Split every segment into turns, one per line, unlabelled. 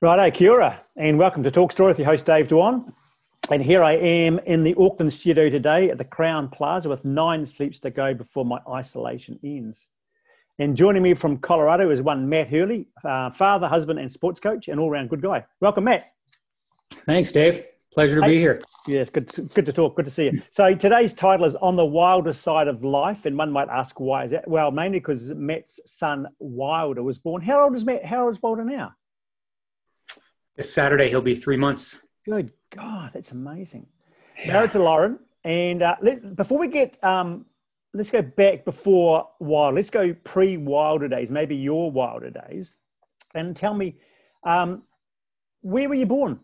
Righto, kia ora, and welcome to Talk Story with your host Dave Dwan. And here I am in the Auckland studio today at the Crowne Plaza with nine sleeps to go before my isolation ends. And joining me from Colorado is one Matt Hurley, uh, father, husband, and sports coach, and all round good guy. Welcome, Matt.
Thanks, Dave. Pleasure to
hey,
be here.
Yes, good to, good to talk. Good to see you. So today's title is On the Wilder Side of Life, and one might ask why is that? Well, mainly because Matt's son Wilder was born. How old is Matt? How old is Wilder now?
This Saturday, he'll be three months.
Good God, that's amazing. Yeah. Married to Lauren. And uh, let, before we get, um, let's go back before Wild. Let's go pre Wilder days, maybe your Wilder days. And tell me, um, where were you born?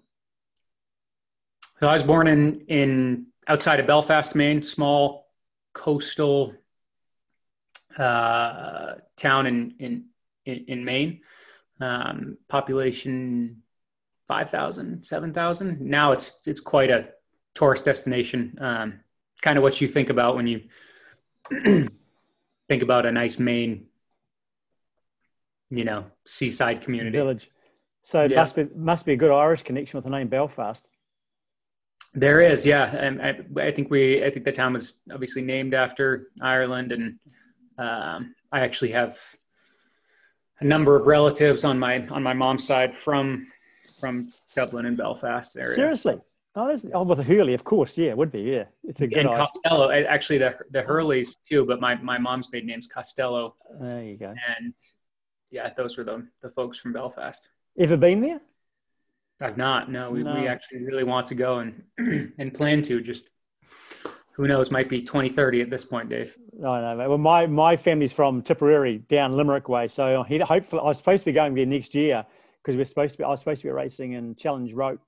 So I was born in, in outside of Belfast, Maine, small coastal uh, town in, in, in Maine. Um, population 5,000, 7,000. Now it's, it's quite a tourist destination. Um, kind of what you think about when you think about a nice Maine, you know, seaside community.
Village. So it yeah. must be, must be a good Irish connection with the name Belfast.
There is, yeah, and I, I, think we, I think the town was obviously named after Ireland, and um, I actually have a number of relatives on my on my mom's side from from Dublin and Belfast area.
Seriously? Oh, that's, oh, well, the Hurley, of course. Yeah, would be. Yeah, it's a good.
And Costello, actually, the the Hurleys too. But my my mom's maiden name's Costello.
There you go.
And yeah, those were the the folks from Belfast.
Ever been there?
I've not. No, we, no. we actually really want to go and and plan to. Just who knows? Might be 2030 at this point, Dave.
No, no. Mate. Well, my my family's from Tipperary, down Limerick way. So hopefully I was supposed to be going there next year because we're supposed to be, I was supposed to be racing in Challenge Roth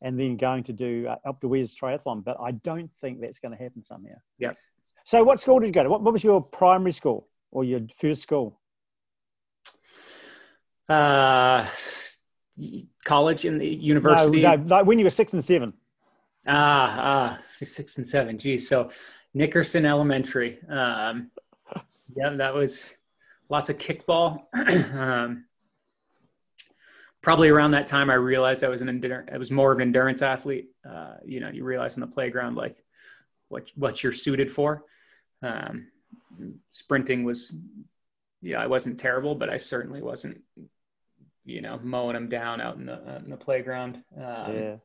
and then going to do uh, Alpe d'Huez triathlon, but I don't think that's going to happen somehow.
Yeah.
So what school did you go to? What, what was your primary school or your first school?
Uh, college in the university.
No, no, like when you were six and seven.
Ah, ah, six and seven. Geez. So Nickerson Elementary. Um, yeah, that was lots of kickball. um, probably around that time I realized I was an endurance, I was more of an endurance athlete. Uh, you know, you realize in the playground like what what you're suited for. Um, sprinting was, yeah, I wasn't terrible, but I certainly wasn't, you know, mowing them down out in the uh, in the playground. Um, yeah.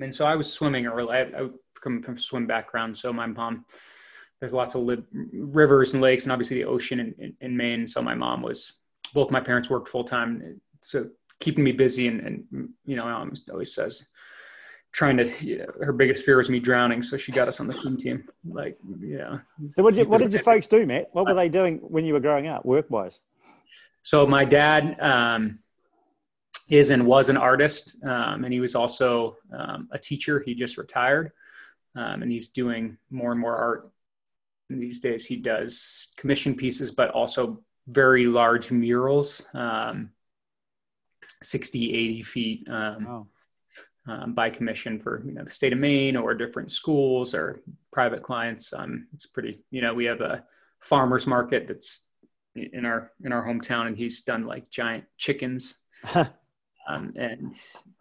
And so I was swimming early. I, I come from a swim background, so my mom. There's lots of li- rivers and lakes, and obviously the ocean in, in, in Maine. So my mom was both my parents worked full time, so keeping me busy and, and you know, mom always says, trying to, you know, her biggest fear was me drowning. So she got us on the swim team. Like, yeah.
So what did you, what did your folks do, Matt? What were they doing when you were growing up work wise?
So my dad, um, is and was an artist. Um, and he was also um, a teacher. He just retired. Um, and he's doing more and more art these days. He does commission pieces, but also very large murals. Um, 60, 80 feet um, wow. um, by commission for you know the state of Maine or different schools or private clients. Um, it's pretty. You know, we have a farmers market that's in our in our hometown, and he's done like giant chickens. um, and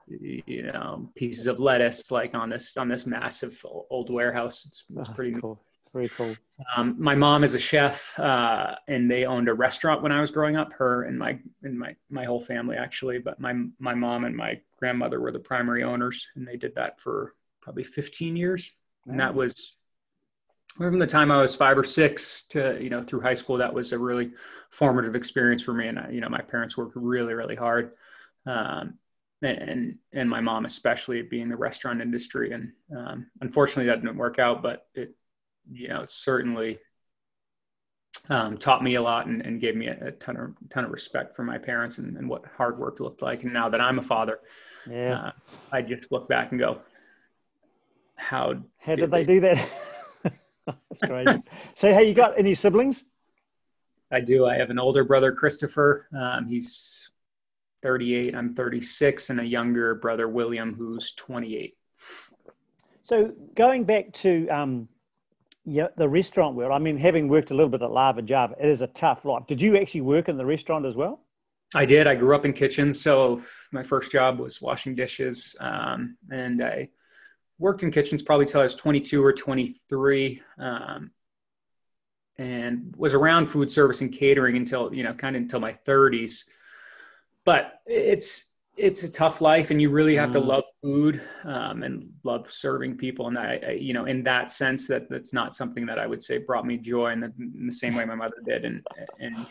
you know pieces of lettuce like on this on this massive old warehouse it's, it's oh, pretty
cool very cool.
Um, my mom is a chef, uh, and they owned a restaurant when I was growing up. Her and my and my my whole family actually, but my my mom and my grandmother were the primary owners, and they did that for probably 15 years. And that was from the time I was five or six to you know through high school. That was a really formative experience for me, and I, you know my parents worked really really hard. Um, and, and, and my mom especially being the restaurant industry and um, unfortunately that didn't work out but it you know, it certainly um, taught me a lot and, and gave me a, a, ton of ton of respect for my parents and, and, what hard work looked like. And now that I'm a father, yeah, uh, I just look back and go, how
how did, did they, they, do that? That's crazy. so, hey, you got any siblings?
I do. I have an older brother, Christopher. Um, he's 38. I'm 36, and a younger brother, William, who's 28.
So, going back to um, yeah, the restaurant world. I mean, having worked a little bit at Lava Java, it is a tough life. Did you actually work in the restaurant as well?
I did. I grew up in kitchens, so my first job was washing dishes, um, and I worked in kitchens probably till I was 22 or 23, um, and was around food service and catering until you know kind of until my 30s. But it's it's a tough life, and you really have mm. to love food um, and love serving people. And I, I, you know, in that sense, that that's not something that I would say brought me joy in the, in the same way my mother did, and and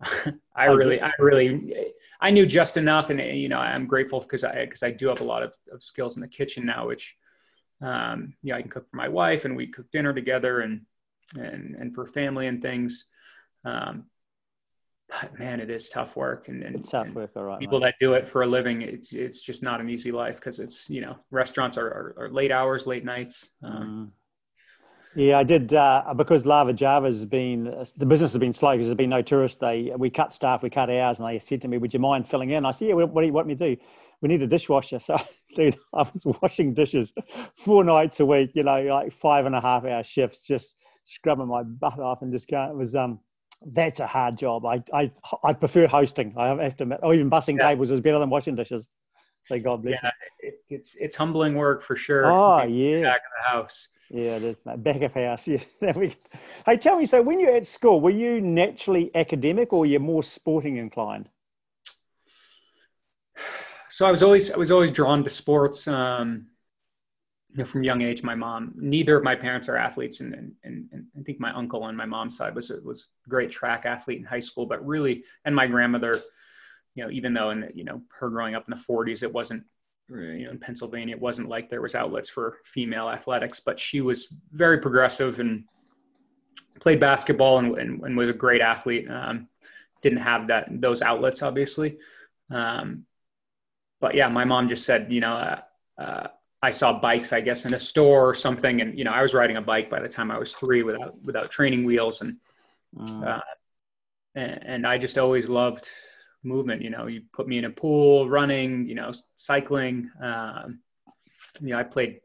I really, I really, I knew just enough, and you know, I'm grateful because I because I do have a lot of, of skills in the kitchen now, which, um, yeah, I can cook for my wife, and we cook dinner together, and and and for family and things. Um, but man, it is tough work, and, and
it's tough work, all right.
People that do it for a living, it's it's just not an easy life because it's you know restaurants are, are, are, late hours, late nights. Um,
mm. Yeah, I did uh, because Lava Java's been the business has been slow because there's been no tourists. They we cut staff, we cut hours, and they said to me, "Would you mind filling in?" I said, "Yeah, what, what do you want me to do?" We need a dishwasher. So, dude, I was washing dishes four nights a week. You know, like five and a half hour shifts, just scrubbing my butt off and just going. It was um, that's a hard job. I I I prefer hosting. I have to admit, or even bussing yeah. tables is better than washing dishes. So God bless.
Yeah, it, it's it's humbling work for sure.
Oh yeah,
back in the house.
Yeah, there's that back of house. Yeah. hey, tell me, so when you're at school, were you naturally academic or you're more sporting inclined?
So I was always I was always drawn to sports. Um, you know, from young age, my mom. Neither of my parents are athletes, and, and, and I think my uncle on my mom's side was was a great track athlete in high school. But really, and my grandmother, you know, even though in you know her growing up in the 40s, it wasn't you know in Pennsylvania it wasn't like there was outlets for female athletics but she was very progressive and played basketball and, and, and was a great athlete um, didn't have that those outlets obviously um, but yeah my mom just said you know uh, uh, I saw bikes I guess in a store or something and you know I was riding a bike by the time I was three without without training wheels and mm. uh, and, and I just always loved movement. You know, you put me in a pool, running, you know, cycling. Um, you know, I played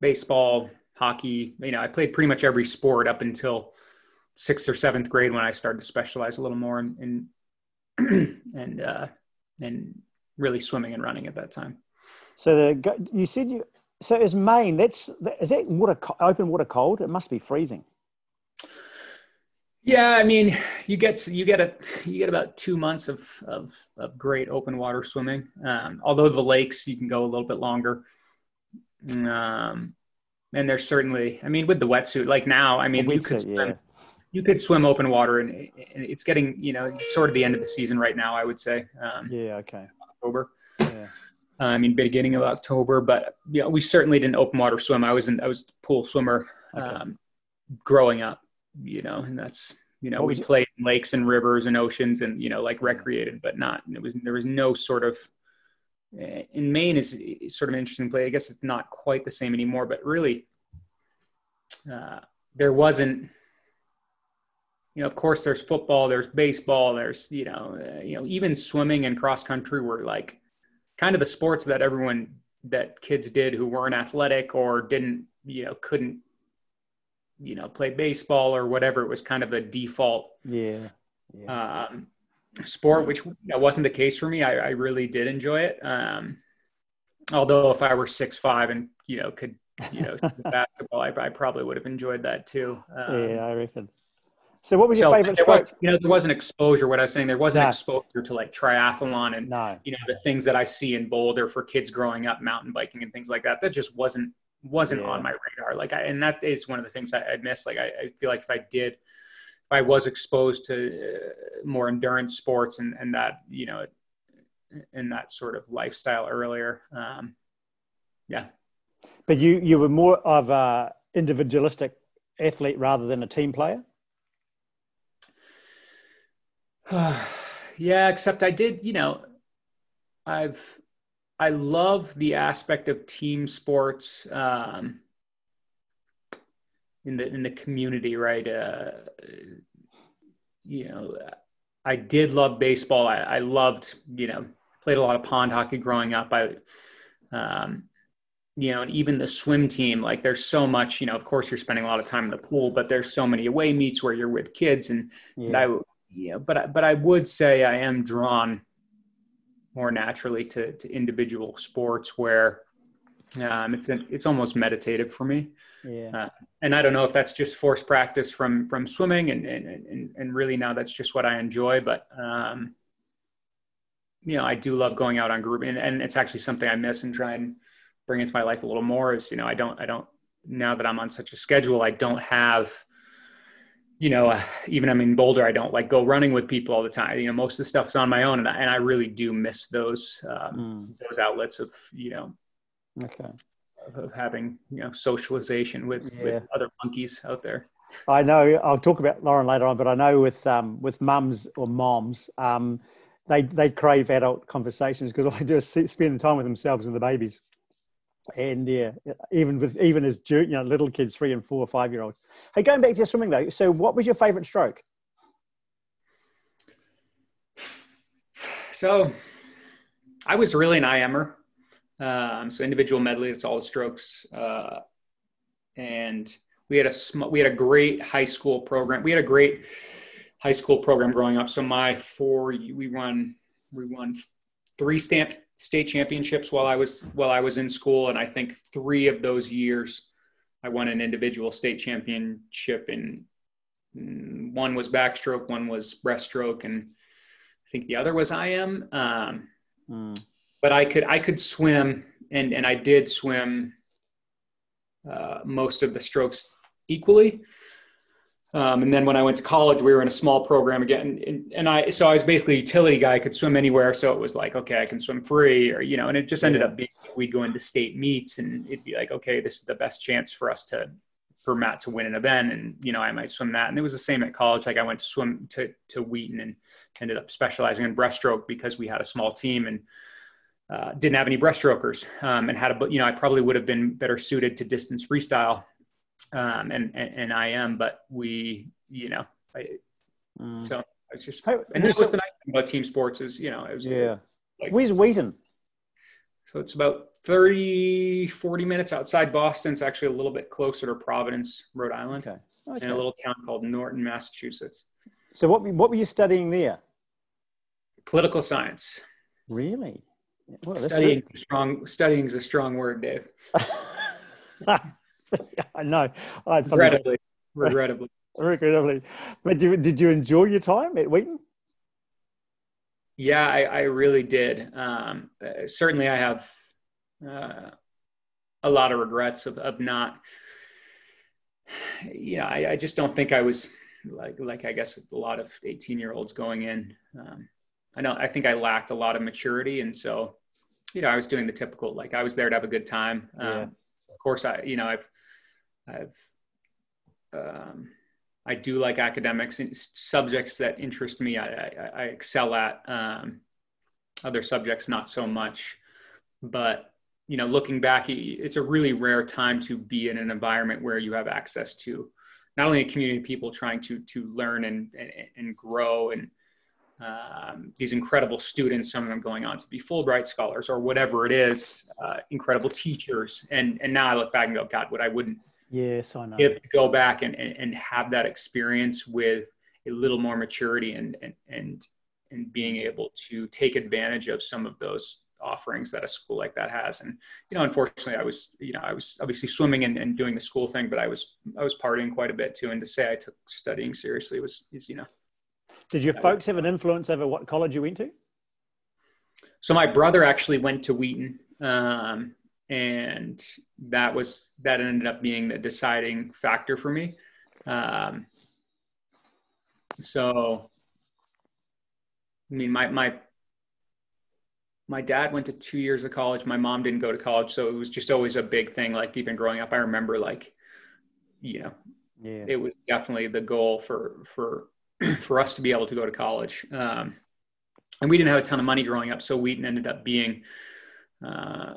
baseball, hockey. You know, I played pretty much every sport up until sixth or seventh grade when I started to specialize a little more in, in and uh, and really swimming and running at that time.
So the you said you so is Maine. That's is that water open water cold? It must be freezing.
Yeah, I mean, you get you get a you get about two months of of, of great open water swimming. Um, although the lakes you can go a little bit longer. Um, and there's certainly, I mean, with the wetsuit, like now, I mean, you could swim, yeah. you could swim open water, and, and, it's getting you know sort of the end of the season right now. I would say.
Um, yeah. Okay.
October. Yeah. I mean, beginning of October, but you know, we certainly didn't open water swim. I was in, I was pool swimmer okay. Um, growing up you know, and that's you know, we played in lakes and rivers and oceans and you know, like recreated, but not. It was there was no sort of eh, in Maine is, sort of an interesting play. I guess it's not quite the same anymore, but really, uh, there wasn't. You know, of course, there's football, there's baseball, there's you know, uh, you know, even swimming and cross country were like kind of the sports that everyone that kids did who weren't athletic or didn't you know couldn't you know, play baseball or whatever. It was kind of a default
yeah, yeah.
Um, sport, which wasn't the case for me. I, I really did enjoy it. Um, although if I were six five and you know could you know basketball, I, I, probably would have enjoyed that too.
Um, yeah, I reckon. So, what was your so favorite
sport? Was, you know, there wasn't exposure. What I was saying, there wasn't no. exposure to like triathlon and
no.
you know the things that I see in Boulder for kids growing up, mountain biking and things like that. That just wasn't wasn't yeah. on my radar. Like, I, and that is one of the things I, I miss. Like, I, I, feel like if I did, if I was exposed to uh, more endurance sports and, and that, you know, in that sort of lifestyle earlier. Um, yeah.
But you, you were more of a individualistic athlete rather than a team player.
yeah, except I did, you know, I've I love the aspect of team sports um, in the in the community, right? Uh, you know, I did love baseball. I, I, loved, you know, played a lot of pond hockey growing up. I, um, you know, and even the swim team, like there's so much, you know, of course you're spending a lot of time in the pool, but there's so many away meets where you're with kids and, yeah. and I, yeah, but but I would say I am drawn more naturally to to individual sports where um, it's an, it's almost meditative for me.
Yeah.
Uh, and I don't know if that's just forced practice from from swimming, and and and, and really now that's just what I enjoy. But um, you know, I do love going out on group, and, and it's actually something I miss and try and bring into my life a little more. Is you know, I don't I don't now that I'm on such a schedule, I don't have you know, uh, even I'm in Boulder, I don't like go running with people all the time. You know, most of the stuff's on my own, and I, and I really do miss those um, mm. those outlets of you know,
okay,
of, of having you know socialization with yeah. with other monkeys out there.
I know. I'll talk about Lauren later on, but I know with um, with mums or moms, um, they they crave adult conversations because all they do is spend the time with themselves and the babies. And yeah, even with even as you know little kids, three and four, five year olds. Hey, going back to your swimming though. So, what was your favorite stroke?
So, I was really an IMer. Um, so individual medley, it's all the strokes. Uh, and we had a sm- we had a great high school program. We had a great high school program growing up. So my four, we won we won three stamp state championships while I was while I was in school, and I think three of those years I won an individual state championship. In one was backstroke, one was breaststroke, and I think the other was IM. Um, mm. But I could I could swim, and and I did swim uh, most of the strokes equally. Um, and then when I went to college, we were in a small program again, and, and, I so I was basically a utility guy. I could swim anywhere, so it was like, okay, I can swim free, or you know. And it just ended up being we'd go into state meets, and it'd be like, okay, this is the best chance for us to for Matt to win an event, and you know, I might swim that. And it was the same at college. Like I went to swim to to Wheaton and ended up specializing in breaststroke because we had a small team and. Uh, didn't have any breaststrokers um, and had a, you know, I probably would have been better suited to distance freestyle um, and, and, and I am, but we, you know, I, mm. so it's just, and that was the nice thing about team sports is, you know, it was,
yeah. Like, Where's Wheaton?
So it's about 30, 40 minutes outside Boston. It's actually a little bit closer to Providence, Rhode Island, okay. Okay. in a little town called Norton, Massachusetts.
So what, what were you studying there?
Political science.
Really?
Well, studying strong. Studying is a strong word, Dave.
I know. I
regrettably, regrettably,
regrettably. But did, did you enjoy your time at Wheaton?
Yeah, I, I really did. Um, certainly, I have uh, a lot of regrets of, of not. Yeah, I, I, just don't think I was like like I guess a lot of eighteen year olds going in. Um, I know I think I lacked a lot of maturity, and so you know I was doing the typical like I was there to have a good time. Um, yeah. Of course, I you know I've I've um, I do like academics and subjects that interest me. I, I, I excel at um, other subjects, not so much. But you know, looking back, it's a really rare time to be in an environment where you have access to not only a community of people trying to to learn and and, and grow and um, these incredible students, some of them going on to be Fulbright scholars or whatever it is, uh, incredible teachers. And and now I look back and go, God, what I wouldn't
Yes, I know.
Have to go back and, and, and have that experience with a little more maturity and, and, and, and being able to take advantage of some of those offerings that a school like that has. And, you know, unfortunately I was, you know, I was obviously swimming and, and doing the school thing, but I was, I was partying quite a bit too. And to say I took studying seriously was, is, you know.
Did your folks have an influence over what college you went to?
So my brother actually went to Wheaton. Um, and that was that ended up being the deciding factor for me. Um, so, I mean, my my my dad went to two years of college. My mom didn't go to college, so it was just always a big thing. Like even growing up, I remember like, you know, yeah. it was definitely the goal for for for us to be able to go to college. Um, and we didn't have a ton of money growing up, so Wheaton ended up being uh,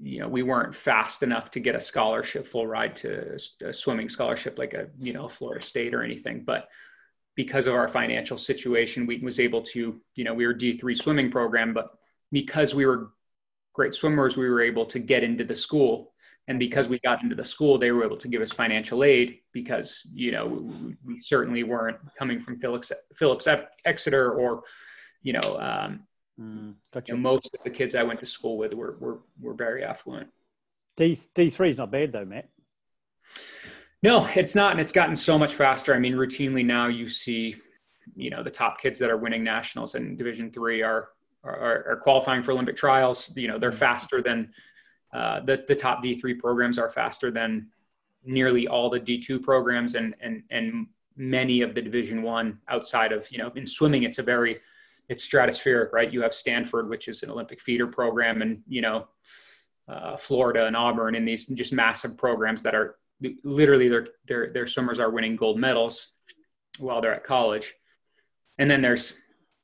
you know we weren't fast enough to get a scholarship full ride to a swimming scholarship like a you know florida state or anything. But because of our financial situation we was able to you know we were d3 swimming program but because we were great swimmers we were able to get into the school. And because we got into the school they were able to give us financial aid because you know we, we certainly weren't coming from phillips phillips exeter or you know, um, mm, gotcha. you know most of the kids i went to school with were were, were very affluent
d d3 is not bad though matt
no it's not and it's gotten so much faster i mean routinely now you see you know the top kids that are winning nationals in division three are are, are qualifying for olympic trials you know they're mm. faster than uh, the, the top D3 programs are faster than nearly all the D2 programs and, and, and many of the division one outside of, you know, in swimming, it's a very, it's stratospheric, right? You have Stanford, which is an Olympic feeder program and, you know, uh, Florida and Auburn and these just massive programs that are literally their, their, their swimmers are winning gold medals while they're at college. And then there's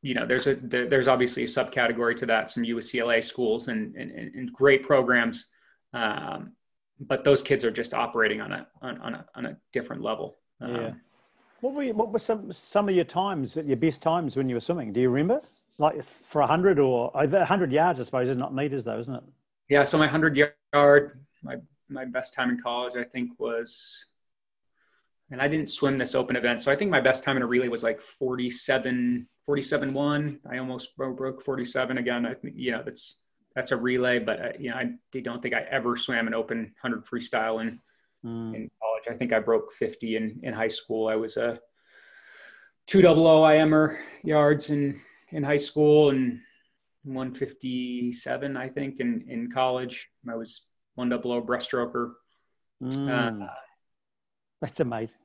you know, there's a there, there's obviously a subcategory to that, some UCLA schools and and, and great programs, um, but those kids are just operating on a on, on a on a different level.
Um, yeah. What were you, what were some some of your times, your best times when you were swimming? Do you remember? Like for a hundred or a hundred yards, I suppose, is not meters though, isn't it?
Yeah. So my hundred yard, my my best time in college, I think was and I didn't swim this open event. So I think my best time in a relay was like 47, 47 one. I almost broke 47 again. I think, you know, that's, that's a relay, but uh, you know, I don't think I ever swam an open hundred freestyle in, mm. in college. I think I broke 50 in, in high school. I was a two double O IMer yards in, in high school and 157, I think in, in college. I was one double O breaststroker.
Mm. Uh, that's amazing.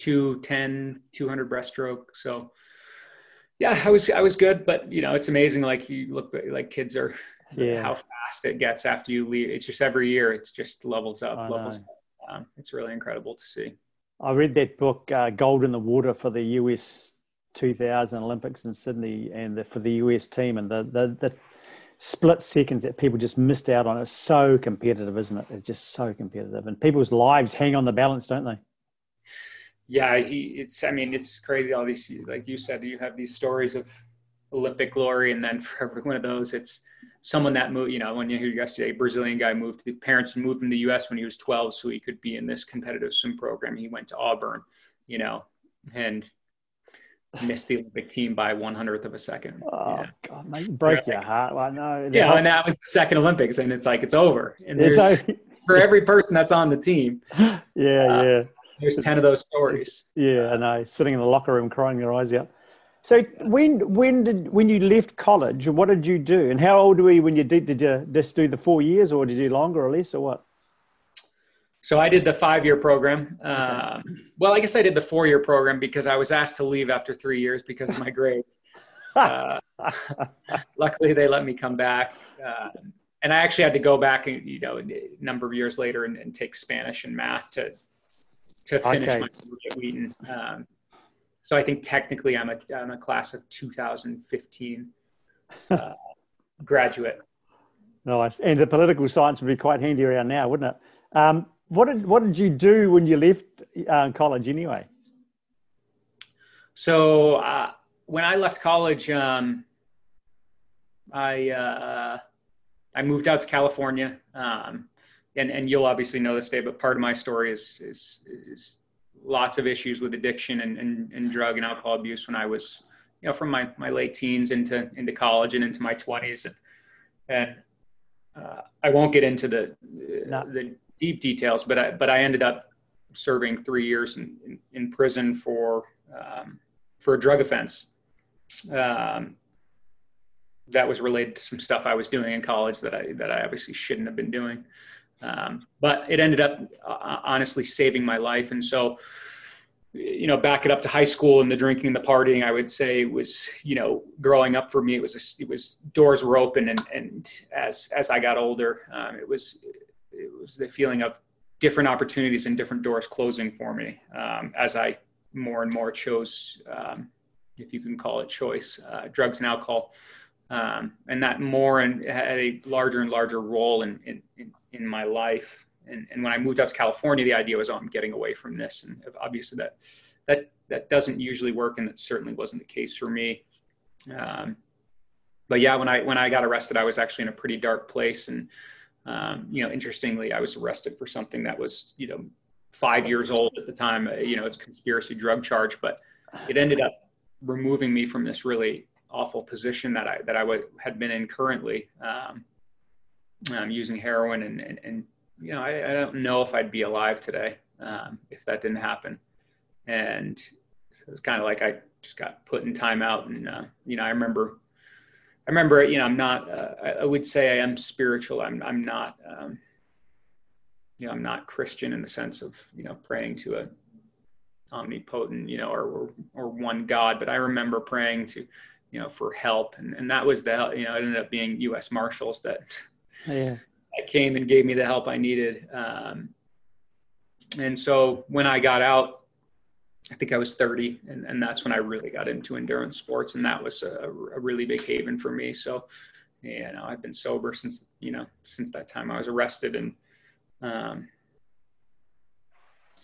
210, 200 breaststroke. So yeah, I was, I was good, but you know, it's amazing. Like you look like kids are, yeah. how fast it gets after you leave. It's just every year, it's just levels up, I levels up. Um, it's really incredible to see.
I read that book, uh, Gold in the Water for the US 2000 Olympics in Sydney and the, for the US team and the, the, the split seconds that people just missed out on. It's so competitive, isn't it? It's just so competitive and people's lives hang on the balance, don't they?
yeah, he, it's, I mean, it's crazy. All these, like you said, you have these stories of Olympic glory. And then for every one of those, it's someone that moved, you know, when you hear yesterday, Brazilian guy moved, the parents moved from the US when he was 12, so he could be in this competitive swim program. He went to Auburn, you know, and missed the Olympic team by one hundredth of a second.
Oh yeah. God, mate, yeah. your heart. Like, no,
yeah, and that was the second Olympics, and it's like it's over. And there's for every person that's on the team.
Yeah, uh, yeah.
There's 10 of those stories.
Yeah, I know. Sitting in the locker room crying your eyes out. So when when did when you left college, what did you do? And how old were you when you did? Did you just do the four years, or did you do longer or less, or what?
So I did the five-year program. Um, well, I guess I did the four-year program because I was asked to leave after three years because of my grades. Uh, luckily, they let me come back, uh, and I actually had to go back, you know, a number of years later and, and take Spanish and math to to finish okay. my degree at Wheaton. Um, so I think technically I'm a, I'm a class of 2015 uh, graduate.
Nice. And the political science would be quite handy around now, wouldn't it? Um, what did what did you do when you left uh, college anyway?
So uh, when I left college, um, I uh, I moved out to California. Um, and and you'll obviously know this, Dave, but part of my story is is, is lots of issues with addiction and, and, and drug and alcohol abuse when I was, you know, from my, my late teens into into college and into my twenties, and, and uh, I won't get into the no. the deep details, but I but I ended up serving three years in, in, in prison for um, for a drug offense. Um, that was related to some stuff I was doing in college that I that I obviously shouldn't have been doing. Um, but it ended up uh, honestly saving my life. And so, you know, back it up to high school and the drinking and the partying, I would say was, you know, growing up for me, it was, a, it was doors were open. And, and as, as I got older, um, it was, it was the feeling of different opportunities and different doors closing for me um, as I more and more chose, um, if you can call it choice, uh, drugs and alcohol. Um, and that more and had a larger and larger role in, in, in in my life. And, and when I moved out to California, the idea was, oh, I'm getting away from this. And obviously that, that, that doesn't usually work. And that certainly wasn't the case for me. Um, but yeah, when I, when I got arrested, I was actually in a pretty dark place and Um, you know, interestingly, I was arrested for something that was, you know, five years old at the time. Uh, you know, it's conspiracy drug charge, but it ended up removing me from this really awful position that I that I w- had been in currently, um, um, using heroin, and, and, and you know, I, I, don't know if I'd be alive today um, if that didn't happen. And so it was kind of like I just got put in timeout, and uh, you know, I remember I remember, you know, I'm not, uh, I would say I am spiritual. I'm, I'm not, um, you know, I'm not Christian in the sense of, you know, praying to a omnipotent, you know, or, or, or one God, but I remember praying to, you know, for help. And, and that was the, you know, it ended up being U.S. Marshals that, yeah. that came and gave me the help I needed. Um, and so when I got out, I think I was 30, and, and that's when I really got into endurance sports, and that was a, a really big haven for me. So, you know, I've been sober since you know since that time I was arrested, and um,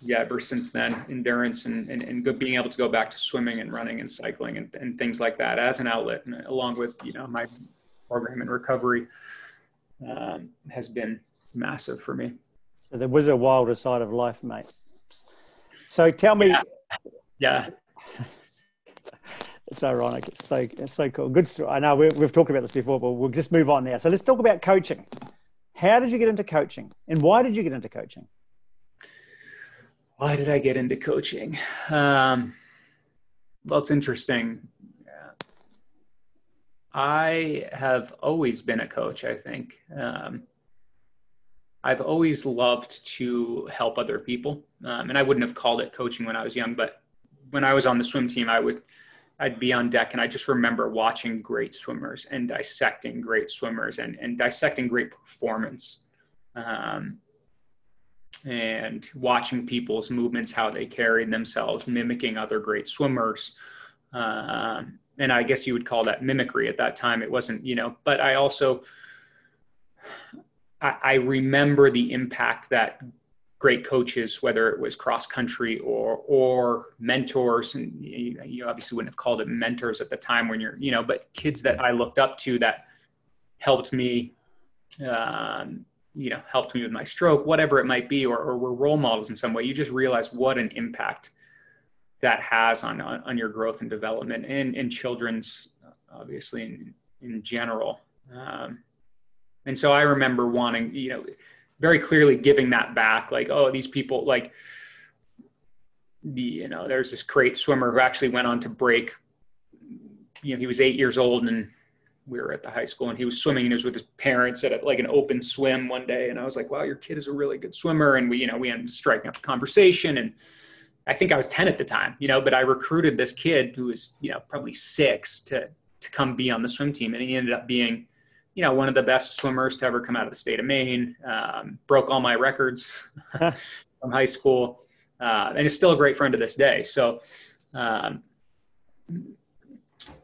yeah, ever since then, endurance and, and, and being able to go back to swimming and running and cycling and, and things like that as an outlet, and along with you know my program and recovery, um, has been massive for me.
So there was a wilder side of life, mate. So tell me,
yeah. Yeah.
it's ironic. It's so it's so cool. Good story. I know we have talked about this before, but we'll just move on now. So let's talk about coaching. How did you get into coaching, and why did you get into coaching?
Why did I get into coaching? Um, well, it's interesting. I have always been a coach. I think um, I've always loved to help other people, um, and I wouldn't have called it coaching when I was young, but when I was on the swim team, I would I'd be on deck and I just remember watching great swimmers and dissecting great swimmers and, and dissecting great performance. Um, and watching people's movements, how they carried themselves, mimicking other great swimmers. Um, and I guess you would call that mimicry at that time. It wasn't, you know, but I also, I, I remember the impact that great coaches, whether it was cross country or or mentors, and you, you, obviously wouldn't have called it mentors at the time when you're, you know, but kids that I looked up to that helped me, um, you know, helped me with my stroke, whatever it might be, or, or were role models in some way. You just realize what an impact that has on on, your growth and development, and in children's, obviously in in general. Um, and so I remember wanting, you know very clearly giving that back like oh these people like the you know there's this great swimmer who actually went on to break you know he was eight years old and we were at the high school and he was swimming and he was with his parents at a, like an open swim one day. And i was like wow your kid is a really good swimmer. And we you know we ended up striking up a conversation. And i think i was 10 at the time you know but i recruited this kid who was you know probably six to to come be on the swim team. And he ended up being you know, one of the best swimmers to ever come out of the state of Maine. Um, broke all my records from high school, uh, and is still a great friend to this day. So, um,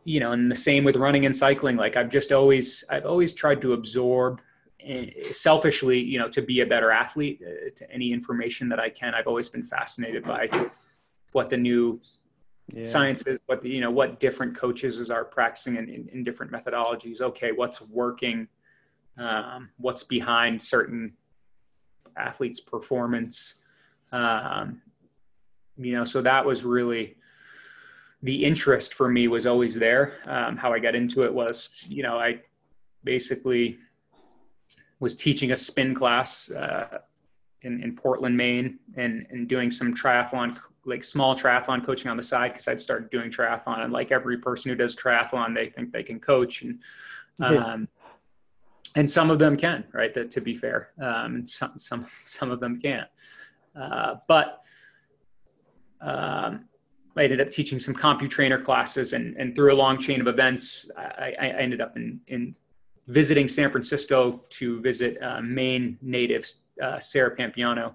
you know, and the same with running and cycling. Like I've just always, I've always tried to absorb eh, selfishly, you know, to be a better athlete. Uh, to any information that I can, I've always been fascinated by what the new yeah. sciences, what the, you know, what different coaches are practicing in, in, in different methodologies. Okay, what's working? Um, what's behind certain athletes' performance? Um, you know, so that was really the interest for me was always there. Um, how I got into it was, you know, I basically was teaching a spin class uh, in, in Portland, Maine, and, and doing some triathlon like small triathlon coaching on the side because I'd started doing triathlon and like every person who does triathlon, they think they can coach and, um, and some of them can, right. That to be fair. Um, and some, some, some of them can't. Uh, but, um, I ended up teaching some CompuTrainer classes and, and through a long chain of events, I, I ended up in, in visiting San Francisco to visit uh, Maine natives, uh, Sarah Piampiano,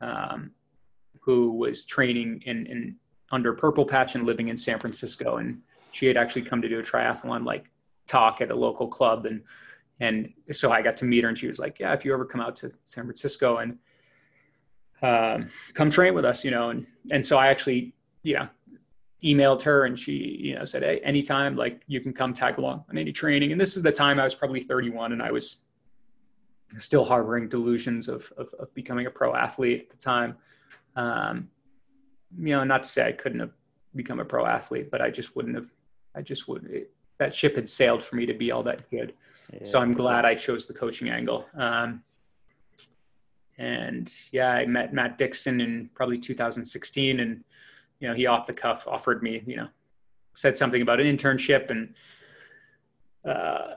um, who was training in, in under Purple Patch and living in San Francisco. And she had actually come to do a triathlon like talk at a local club. And, and so I got to meet her and she was like, yeah, if you ever come out to San Francisco and um, come train with us, you know? And, and so I actually, you know, emailed her and she, you know, said, Hey, anytime, like you can come tag along on any training. And this is the time I was probably 31 and I was still harboring delusions of, of, of becoming a pro athlete at the time. Um, you know, not to say I couldn't have become a pro athlete, but I just wouldn't have, I just would, it, that ship had sailed for me to be all that good. Yeah. So I'm glad I chose the coaching angle. Um, and yeah, I met Matt Dixon in probably 2016 and, you know, he off the cuff offered me, you know, said something about an internship and, uh,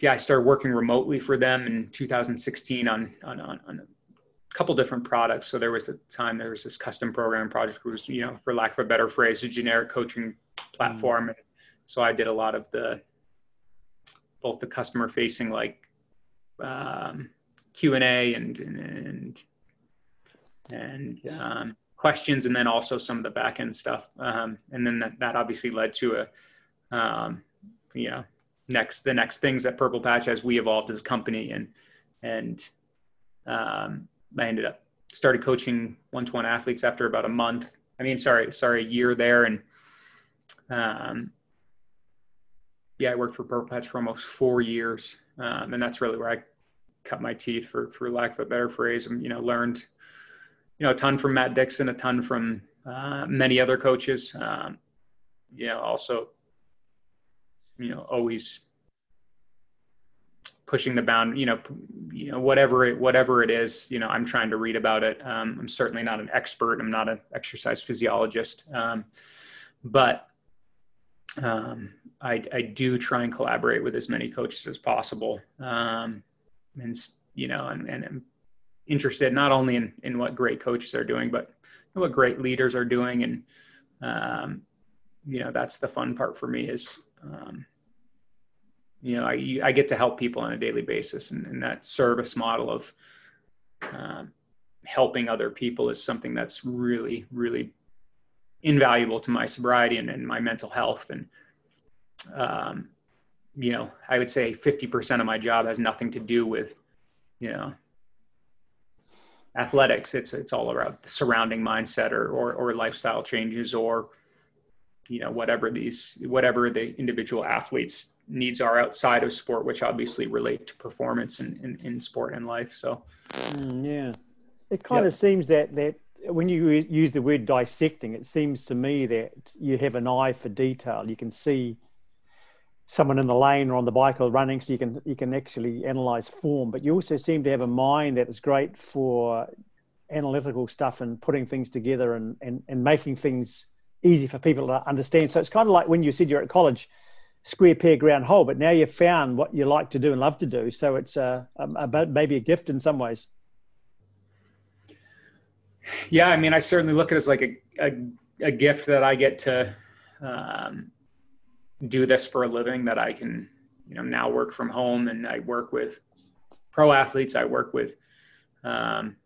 yeah, I started working remotely for them in 2016 on, on, on, on a couple different products. So there was a time there was this custom program project was, you know, for lack of a better phrase, a generic coaching platform. Mm-hmm. So I did a lot of the, both the customer facing like um, Q and A and, and, and, um, questions and then also some of the back end stuff. Um, and then that, that obviously led to a, um, you know, next the next things at Purple Patch as we evolved as a company and and um, I ended up started coaching one-to-one athletes after about a month. I mean, sorry, sorry, a year there, and um, yeah, I worked for Purple Patch for almost four years, um, and that's really where I cut my teeth, for for lack of a better phrase, and you know, learned you know a ton from Matt Dixon, a ton from uh, many other coaches. Um, also you know always pushing the bound you know you know whatever it whatever it is you know i'm trying to read about it. Um, i'm certainly not an expert. I'm not an exercise physiologist. Um, but um, I, I do try and collaborate with as many coaches as possible. Um, and you know and, and interested not only in in what great coaches are doing but what great leaders are doing and um, you know that's the fun part for me is um, you know, I, I get to help people on a daily basis, and, and that service model of um, helping other people is something that's really, really invaluable to my sobriety and, and my mental health. And, um, you know, I would say 50% of my job has nothing to do with, you know, athletics. It's, it's all around the surrounding mindset or, or, or lifestyle changes or, you know whatever these whatever the individual athletes needs are outside of sport which obviously relate to performance in, in, in sport and life so
mm, yeah it kind yep. of seems that that when you use the word dissecting it seems to me that you have an eye for detail you can see someone in the lane or on the bike or running so you can you can actually analyze form but you also seem to have a mind that is great for analytical stuff and putting things together and and, and making things easy for people to understand. So it's kind of like when you said you're at college, square peg round hole, but now you've found what you like to do and love to do. So it's a, a, a maybe a gift in some ways.
Yeah, I mean, I certainly look at it as like a, a, a gift that I get to um, do this for a living. That I can, you know, now work from home and I work with pro athletes. I work with, um,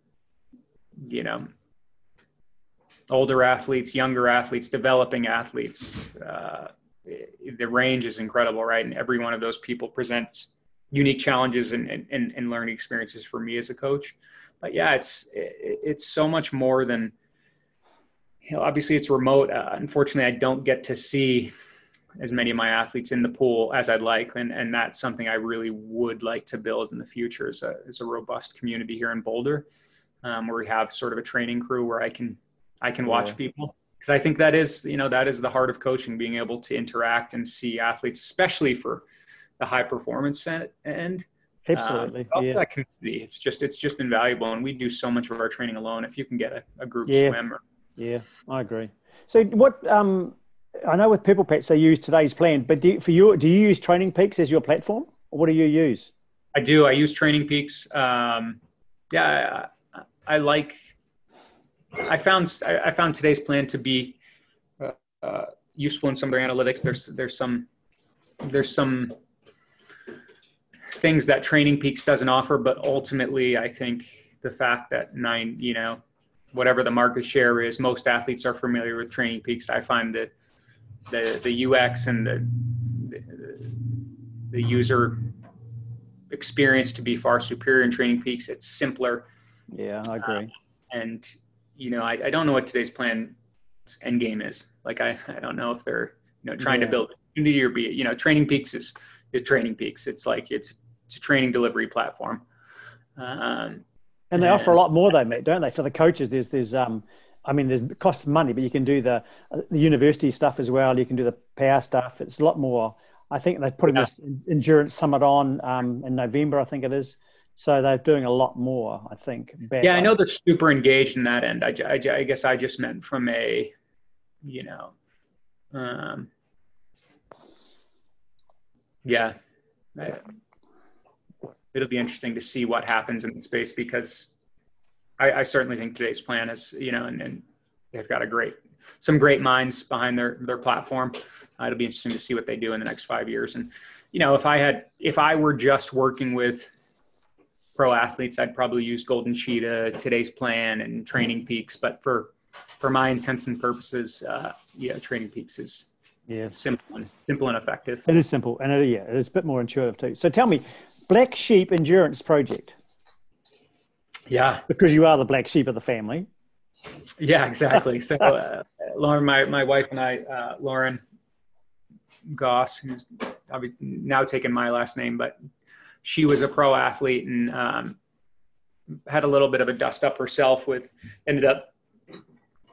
you know, older athletes, younger athletes, developing athletes. Uh, the range is incredible, right? And every one of those people presents unique challenges and, and, and learning experiences for me as a coach. But yeah, it's it's so much more than you know. Obviously, it's remote. Uh, unfortunately, I don't get to see as many of my athletes in the pool as I'd like, and and that's something I really would like to build in the future. Is a is a robust community here in Boulder, um, where we have sort of a training crew where I can I can watch yeah. people because I think that is you know that is the heart of coaching, being able to interact and see athletes, especially for the high performance end.
Absolutely,
um, yeah. that community. It's just it's just invaluable, and we do so much of our training alone. If you can get a, a group yeah. swim, or,
yeah, I agree. So what um, I know with Purple Patch they use today's plan, but do, for you, do you use Training Peaks as your platform, or what do you use?
I do. I use Training Peaks. Um, yeah, I, I like I found I found today's plan to be uh, uh, useful in some of their analytics. There's there's some there's some things that Training Peaks doesn't offer, but ultimately, I think the fact that nine, you know, whatever the market share is, most athletes are familiar with Training Peaks. I find that the the UX and the the, the user experience to be far superior in Training Peaks. It's simpler.
Yeah, I agree. Uh,
and you know, I, I don't know what today's plan end game is. Like I, I don't know if they're, you know, trying yeah. to build a community or be, you know, training peaks is, is training peaks. It's like, it's, it's a training delivery platform. Um,
and they offer a lot more though, mate, don't they? For the coaches, there's there's um, I mean, there's costs money, but you can do the the university stuff as well. You can do the power stuff. It's a lot more. I think they're putting yeah. this endurance summit on um, in November. I think it is. So they're doing a lot more. I think.
Yeah, I know they're super engaged in that end. I, I, I guess I just meant from a, you know, um, yeah, it'll be interesting to see what happens in the space because I, I certainly think today's plan is, you know, and, and, they've got a great, some great minds behind their, their platform. Uh, it'll be interesting to see what they do in the next five years. And, you know, if I had, if I were just working with pro athletes, I'd probably use Golden Cheetah, today's plan and Training Peaks. But for, for my intents and purposes, uh, yeah, Training Peaks is yeah simple and simple and effective.
It is simple, and it, yeah, it's a bit more intuitive too. So tell me, Black Sheep Endurance Project.
Yeah.
Because you are the black sheep of the family.
Yeah, exactly. So, uh, Lauren, my, my wife and I, uh, Lauren Goss, who's now taken my last name, but she was a pro athlete and um, had a little bit of a dust up herself with, ended up,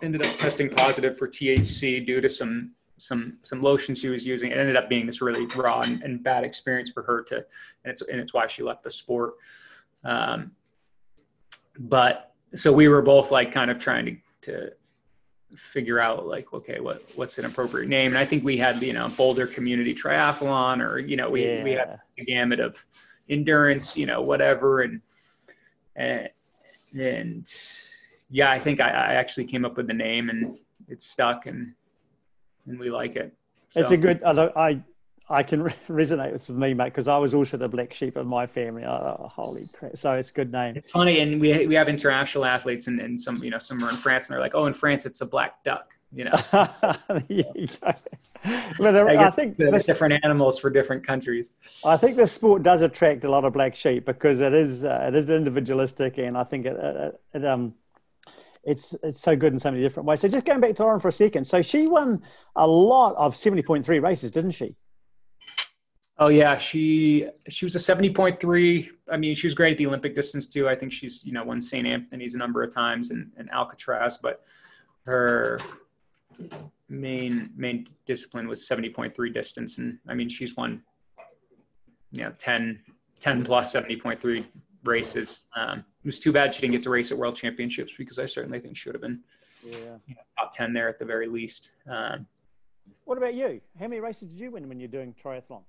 ended up testing positive for THC due to some some some lotion she was using. It ended up being this really raw and, and, bad experience for her to, and it's and it's why she left the sport. Um, but so we were both like kind of trying to to figure out like okay what what's an appropriate name and i think we had you know boulder community triathlon or you know we yeah. we had a gamut of endurance you know whatever and and and yeah i think i, I actually came up with the name and it's stuck and and we like it
so. it's a good i I can resonate with me, mate, because I was also the black sheep of my family. Oh, holy crap! So it's a good name.
It's funny, and we we have international athletes, and, and some you know some are in France, and they're like, oh, in France it's a black duck. You know.
but there, I, I, think
there's different animals for different countries.
I think the sport does attract a lot of black sheep because it is uh, it is individualistic, and I think it, it, it um it's it's so good in so many different ways. So just going back to Lauren for a second. So she won a lot of seventy point three races, didn't she?
Oh yeah, she she was a seventy point three. I mean, she was great at the Olympic distance too. I think she's you know won St. Anthony's a number of times and, and Alcatraz, but her main main discipline was seventy point three distance, and I mean she's won you know 10, 10 plus seventy point three races. Um, it was too bad she didn't get to race at World Championships because I certainly think she would have been yeah. you know, top ten there at the very least. Um,
what about you? How many races did you win when you're doing triathlon?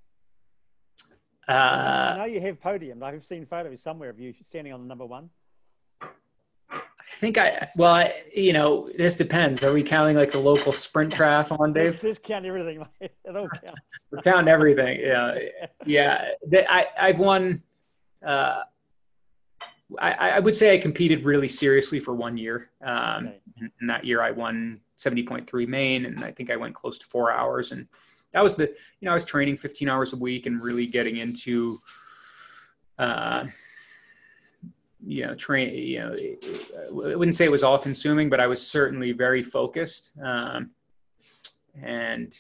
Uh, I
know you have podium. I've seen photos somewhere of you standing on the number one.
I think I well, I, you know, this depends. Are we counting like the local sprint triathlon, Dave?
Just count everything. Mate. It all counts.
we count everything. Yeah, yeah. I I've won. Uh, I, I would say I competed really seriously for one year. Um, and that year I won 70.3 Maine, and I think I went close to four hours. And that was the you know I was training 15 hours a week and really getting into uh, you know train you know I wouldn't say it was all consuming but I was certainly very focused um, and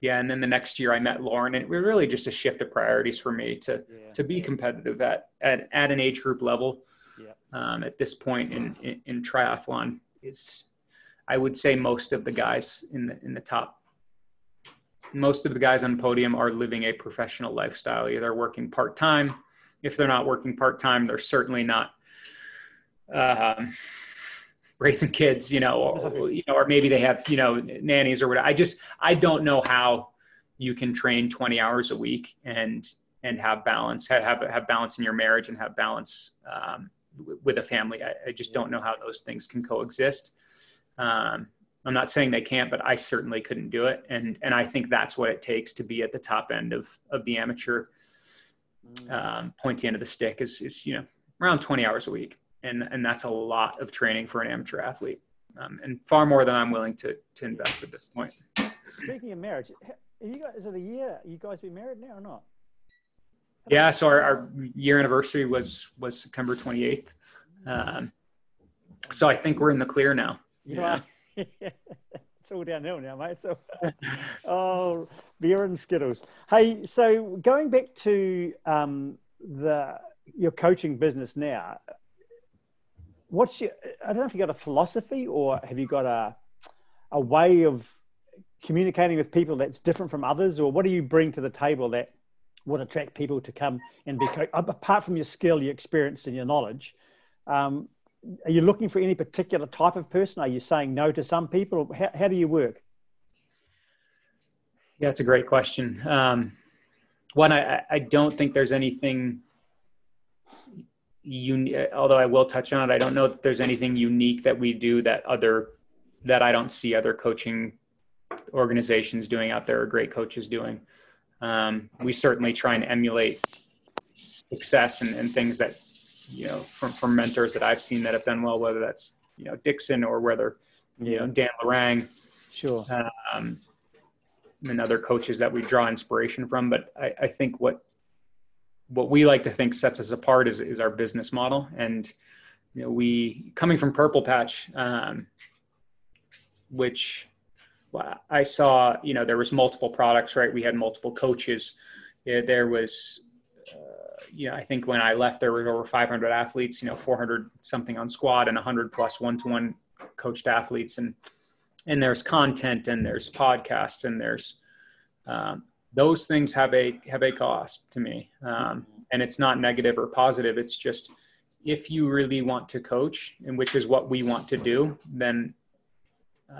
yeah and then the next year I met Lauren and it was really just a shift of priorities for me to yeah. to be competitive at, at at an age group level yeah. um, at this point in, in, in triathlon is I would say most of the guys in the in the top most of the guys on the podium are living a professional lifestyle. They're working part time. If they're not working part time, they're certainly not um, raising kids, you know, or, you know, or maybe they have, you know, nannies or whatever. I just, I don't know how you can train 20 hours a week and, and have balance, have, have, have balance in your marriage and have balance um, with a family. I, I, just don't know how those things can coexist. Um, I'm not saying they can't, but I certainly couldn't do it. And and I think that's what it takes to be at the top end of of the amateur mm. um, pointy end of the stick is is you know around 20 hours a week, and and that's a lot of training for an amateur athlete, um, and far more than I'm willing to to invest at this point.
Speaking of marriage, you guys, is it a year? You guys be married now or not?
Yeah, so our, our year anniversary was was September 28th. Um, so I think we're in the clear now.
Yeah. It's all downhill now, mate. So, oh, beer and Skittles. Hey, so going back to um, the your coaching business now, what's your, I don't know if you got a philosophy or have you got a, a way of communicating with people that's different from others or what do you bring to the table that would attract people to come and be apart from your skill, your experience and your knowledge, um, are you looking for any particular type of person? Are you saying no to some people? How, how do you work?
Yeah, it's a great question. Um, one, I, I don't think there's anything unique, although I will touch on it. I don't know that there's anything unique that we do that other, that I don't see other coaching organizations doing out there or great coaches doing. Um, we certainly try and emulate success and, and things that you know from from mentors that I've seen that have done well, whether that's you know Dixon or whether you know Dan Lorang,
sure,
um, and other coaches that we draw inspiration from. But I, I think what what we like to think sets us apart is is our business model, and you know we coming from Purple Patch, um, which I saw you know there was multiple products, right? We had multiple coaches. There was you know, I think when I left, there were over 500 athletes, you know, 400 something on squad and 100 plus one-to-one coached athletes. And, and there's content and there's podcasts and there's, um, those things have a, have a cost to me. Um, and it's not negative or positive. It's just, if you really want to coach and which is what we want to do, then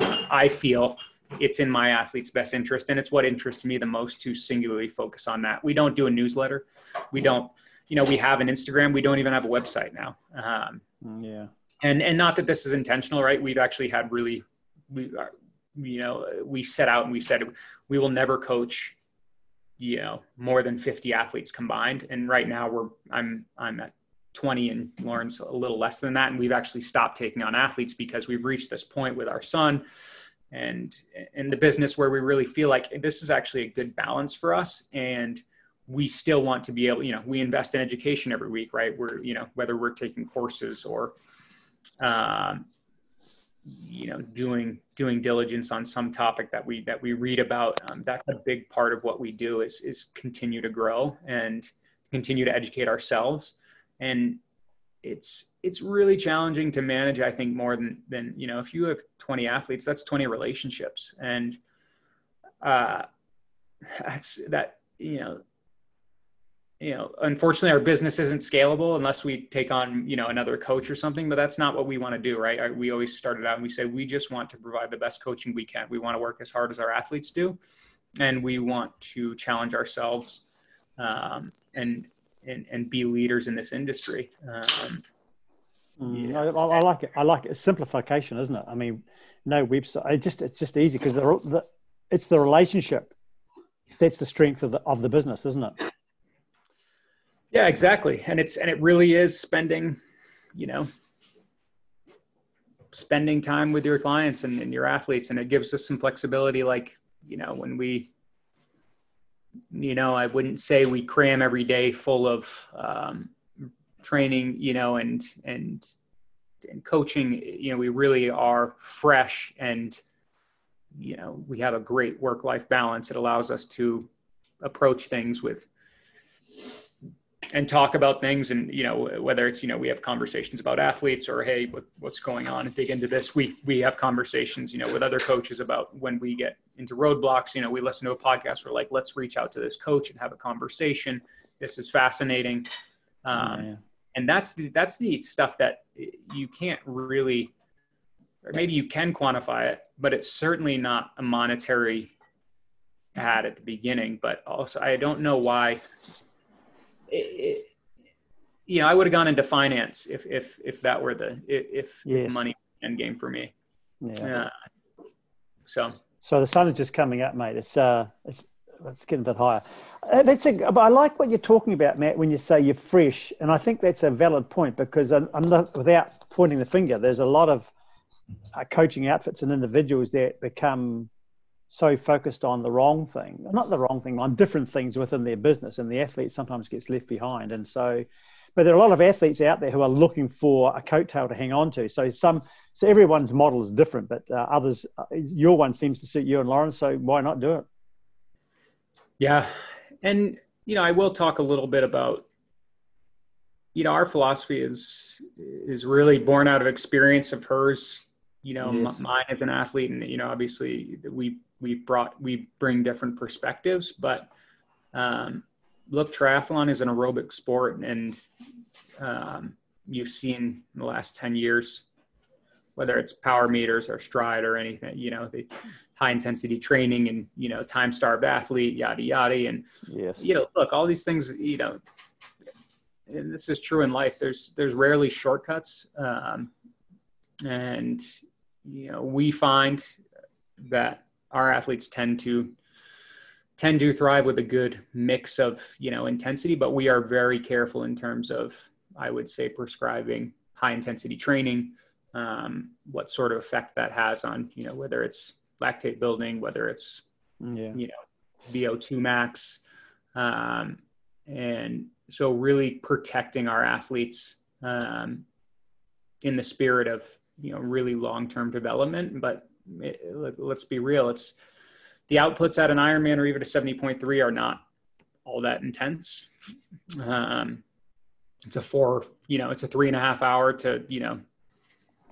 uh, I feel it's in my athlete's best interest and it's what interests me the most to singularly focus on that. We don't do a newsletter. We don't you know we have an instagram. We don't even have a website now. Um,
yeah.
and and not that this is intentional right? We've actually had really we are you know we set out and we said we will never coach you know more than 50 athletes combined. And right now we're i'm i'm at 20 and lauren's a little less than that. And we've actually stopped taking on athletes because we've reached this point with our son and in the business where we really feel like this is actually a good balance for us and we still want to be able you know we invest in education every week right? We're you know whether we're taking courses or um, you know doing doing diligence on some topic that we that we read about um, that's a big part of what we do is is continue to grow and continue to educate ourselves. And it's it's really challenging to manage i think more than than you know if you have 20 athletes that's 20 relationships. And uh that's that you know you know unfortunately our business isn't scalable unless we take on you know another coach or something but that's not what we want to do right? We always started out and we say we just want to provide the best coaching we can. We want to work as hard as our athletes do and we want to challenge ourselves um, and and, and be leaders in this industry. Um,
mm, yeah. I, I, like it. I like it. It's simplification, isn't it? I mean, no website. It just it's just easy because the, the it's the relationship that's the strength of the of the business, isn't it?
Yeah, exactly. And it's and it really is spending, you know, spending time with your clients and, and your athletes, and it gives us some flexibility. Like you know, when we you know, I wouldn't say we cram every day full of um, training, you know, and and and coaching. You know, we really are fresh, and you know, we have a great work-life balance. It allows us to approach things with and talk about things and you know whether it's you know we have conversations about athletes or hey what, what's going on and dig into this we we have conversations you know with other coaches about when we get into roadblocks you know we listen to a podcast we're like let's reach out to this coach and have a conversation this is fascinating um, yeah. And that's the that's the stuff that you can't really or maybe you can quantify it but it's certainly not a monetary add at the beginning but also i don't know why it, you know, I would have gone into finance if if if that were the if, yes. money end game for me. Yeah. Uh, so.
So the sun is just coming up, mate. It's uh, it's it's getting a bit higher. Uh, that's I like what you're talking about, Matt, when you say you're fresh, and I think that's a valid point because I'm, I'm not without pointing the finger. There's a lot of uh, coaching outfits and individuals that become so focused on the wrong thing, not the wrong thing, on different things within their business, and the athlete sometimes gets left behind. And so, but there are a lot of athletes out there who are looking for a coattail to hang on to. So some, so everyone's model is different, but uh, others, uh, your one seems to suit you and Lauren. So why not do it?
Yeah, and you know, I will talk a little bit about you know, our philosophy is is really born out of experience of hers. You know, yes. mine as an athlete, and you know, obviously we we brought we bring different perspectives, but um, look, triathlon is an aerobic sport, and um, you've seen in the last ten years whether it's power meters or stride or anything, you know, the high intensity training and, you know, time starved athlete, yada, yada. And, yes. you know, look, all these things, you know, and this is true in life. There's, there's rarely shortcuts. Um, and, you know, we find that our athletes tend to, tend to thrive with a good mix of, you know, intensity, but we are very careful in terms of, I would say prescribing high intensity training, um, what sort of effect that has on you know whether it's lactate building, whether it's yeah. you know VO2 max, um, and so really protecting our athletes um, in the spirit of you know really long-term development. But it, let's be real, it's the outputs at an Ironman or even a 70.3 are not all that intense. Um, it's a four, you know, it's a three and a half hour to, you know,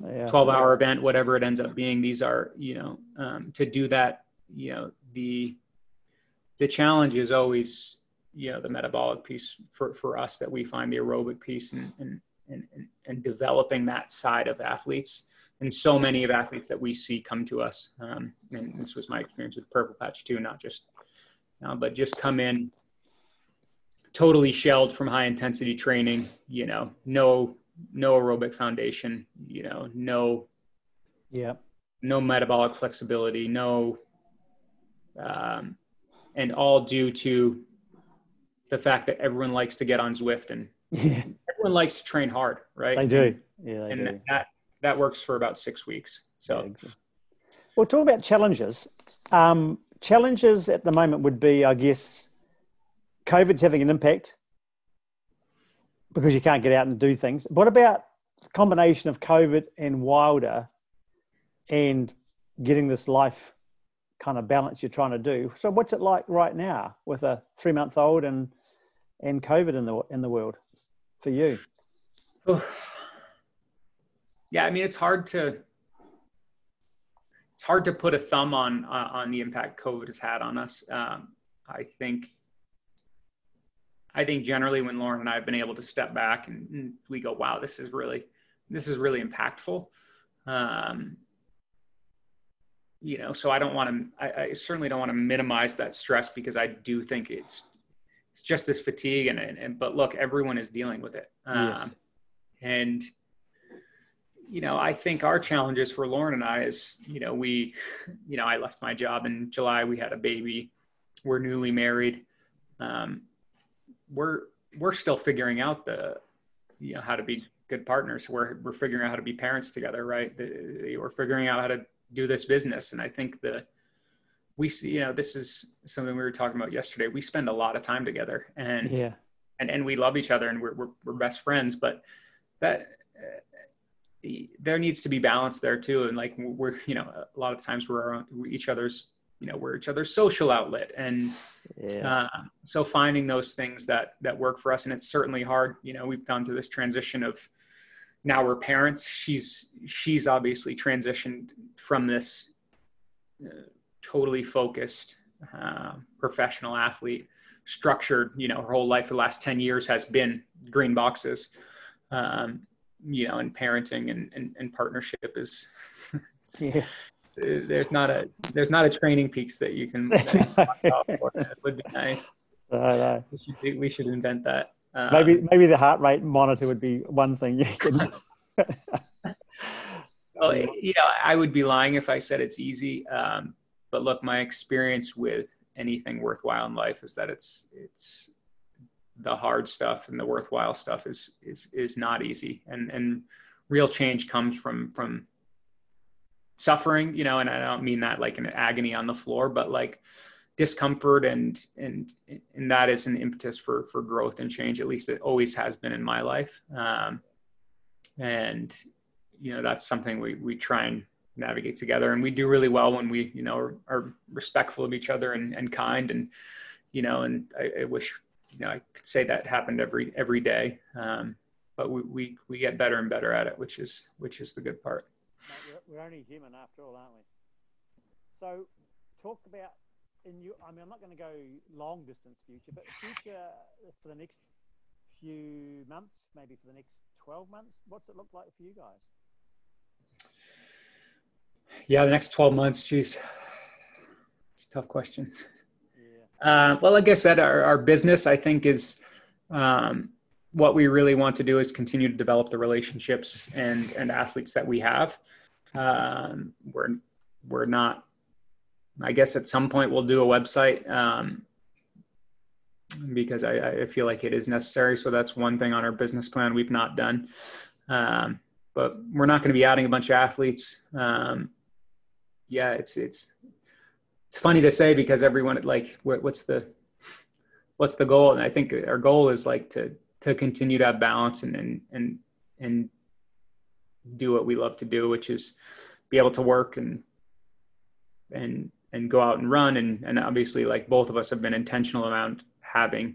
yeah. 12 hour event, whatever it ends up being. These are, you know, um, to do that, you know, the, the challenge is always, you know, the metabolic piece for, for us that we find the aerobic piece and, and, and, and developing that side of athletes. And so many of athletes that we see come to us. Um, and this was my experience with Purple Patch too, not just, uh, but just come in totally shelled from high intensity training, you know, no no aerobic foundation, you know, no,
yeah,
no metabolic flexibility, no, um, and all due to the fact that everyone likes to get on Zwift and yeah. everyone likes to train hard, right?
I do. Yeah.
I and do. that, that works for about six weeks. So, yeah,
well, talk about challenges. Um, challenges at the moment would be, I guess, COVID's having an impact because you can't get out and do things. What about the combination of COVID and Wilder and getting this life kind of balance you're trying to do? So what's it like right now with a three month old and and COVID in the in the world for you?
Yeah, I mean it's hard to it's hard to put a thumb on uh, on the impact COVID has had on us. Um, I think I think generally when Lauren and I have been able to step back and, and we go, wow, this is really, this is really impactful. Um, you know, so I don't want to, I, I, certainly don't want to minimize that stress because I do think it's, it's just this fatigue and, and, and but look, everyone is dealing with it. Um, yes. and, you know, I think our challenges for Lauren and I is, you know, we, you know, I left my job in July, we had a baby, we're newly married. Um, we're we're still figuring out the you know how to be good partners. We're we're figuring out how to be parents together, right? The, we're figuring out how to do this business, and I think the we see you know this is something we were talking about yesterday. We spend a lot of time together, and yeah, and and we love each other, and we're we're, we're best friends, but that. Uh, there needs to be balance there too, and like we're, you know, a lot of times we're each other's you know we're each other's social outlet. And yeah. uh, so finding those things that that work for us and it's certainly hard you know we've gone through this transition of now we're parents. She's she's obviously transitioned from this uh, totally focused uh, professional athlete structured you know her whole life for the last 10 years has been green boxes. Um, you know and parenting and, and, and partnership is yeah there's not a there's not a training peaks that you can. it would be nice. We should we should invent that.
Um, maybe maybe the heart rate monitor would be one thing you can.
well, you know, I would be lying if I said it's easy. Um, but look, my experience with anything worthwhile in life is that it's it's the hard stuff and the worthwhile stuff is is is not easy, and and real change comes from from suffering, you know, and I don't mean that like an agony on the floor, but like discomfort and and and that is an impetus for for growth and change. At least it always has been in my life. Um, and you know that's something we we try and navigate together, and we do really well when we you know are, are respectful of each other and, and kind, and you know, and I, I, wish you know I could say that happened every every day. Um, but we, we we get better and better at it, which is which is the good part.
We're, only human after all, aren't we? So, talk about in you. I mean, I'm not going to go long distance future, but future for the next few months, maybe for the next 12 months. What's it look like for you guys?
Yeah, the next 12 months, geez, it's a tough question. Yeah. Uh, well, like I said, our, our business, I think, is um, what we really want to do is continue to develop the relationships and and athletes that we have. Um, we're we're not. I guess at some point we'll do a website um, because I, I, feel like it is necessary. So that's one thing on our business plan we've not done. Um, but we're not going to be adding a bunch of athletes. Um, yeah, it's it's it's funny to say because everyone like what's the what's the goal? And I think our goal is like to to continue to have balance and and and and do what we love to do, which is be able to work and and and go out and run and and obviously like both of us have been intentional around having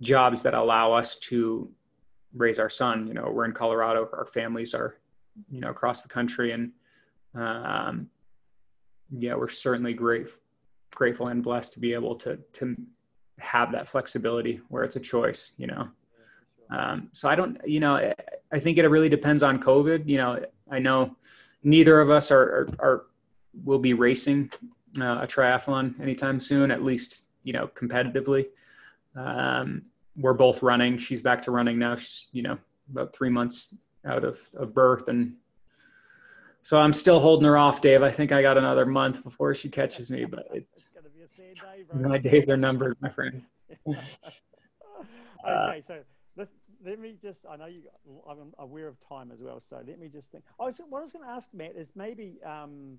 jobs that allow us to raise our son. You know, we're in Colorado, our families are, you know, across the country and um yeah, we're certainly great grateful and blessed to be able to to have that flexibility where it's a choice, you know. Um, so I don't, you know, I think it really depends on COVID. You know, I know neither of us are, are, are will be racing uh, a triathlon anytime soon, at least, you know, competitively. Um, we're both running. She's back to running now. She's, you know, about three months out of, of birth. And so I'm still holding her off, Dave. I think I got another month before she catches me, but it's, it's day, my days are numbered, my friend.
okay, so let, me just, I know you, I'm aware of time as well, so let me just think. Oh, what I was going to ask, Matt, is maybe um,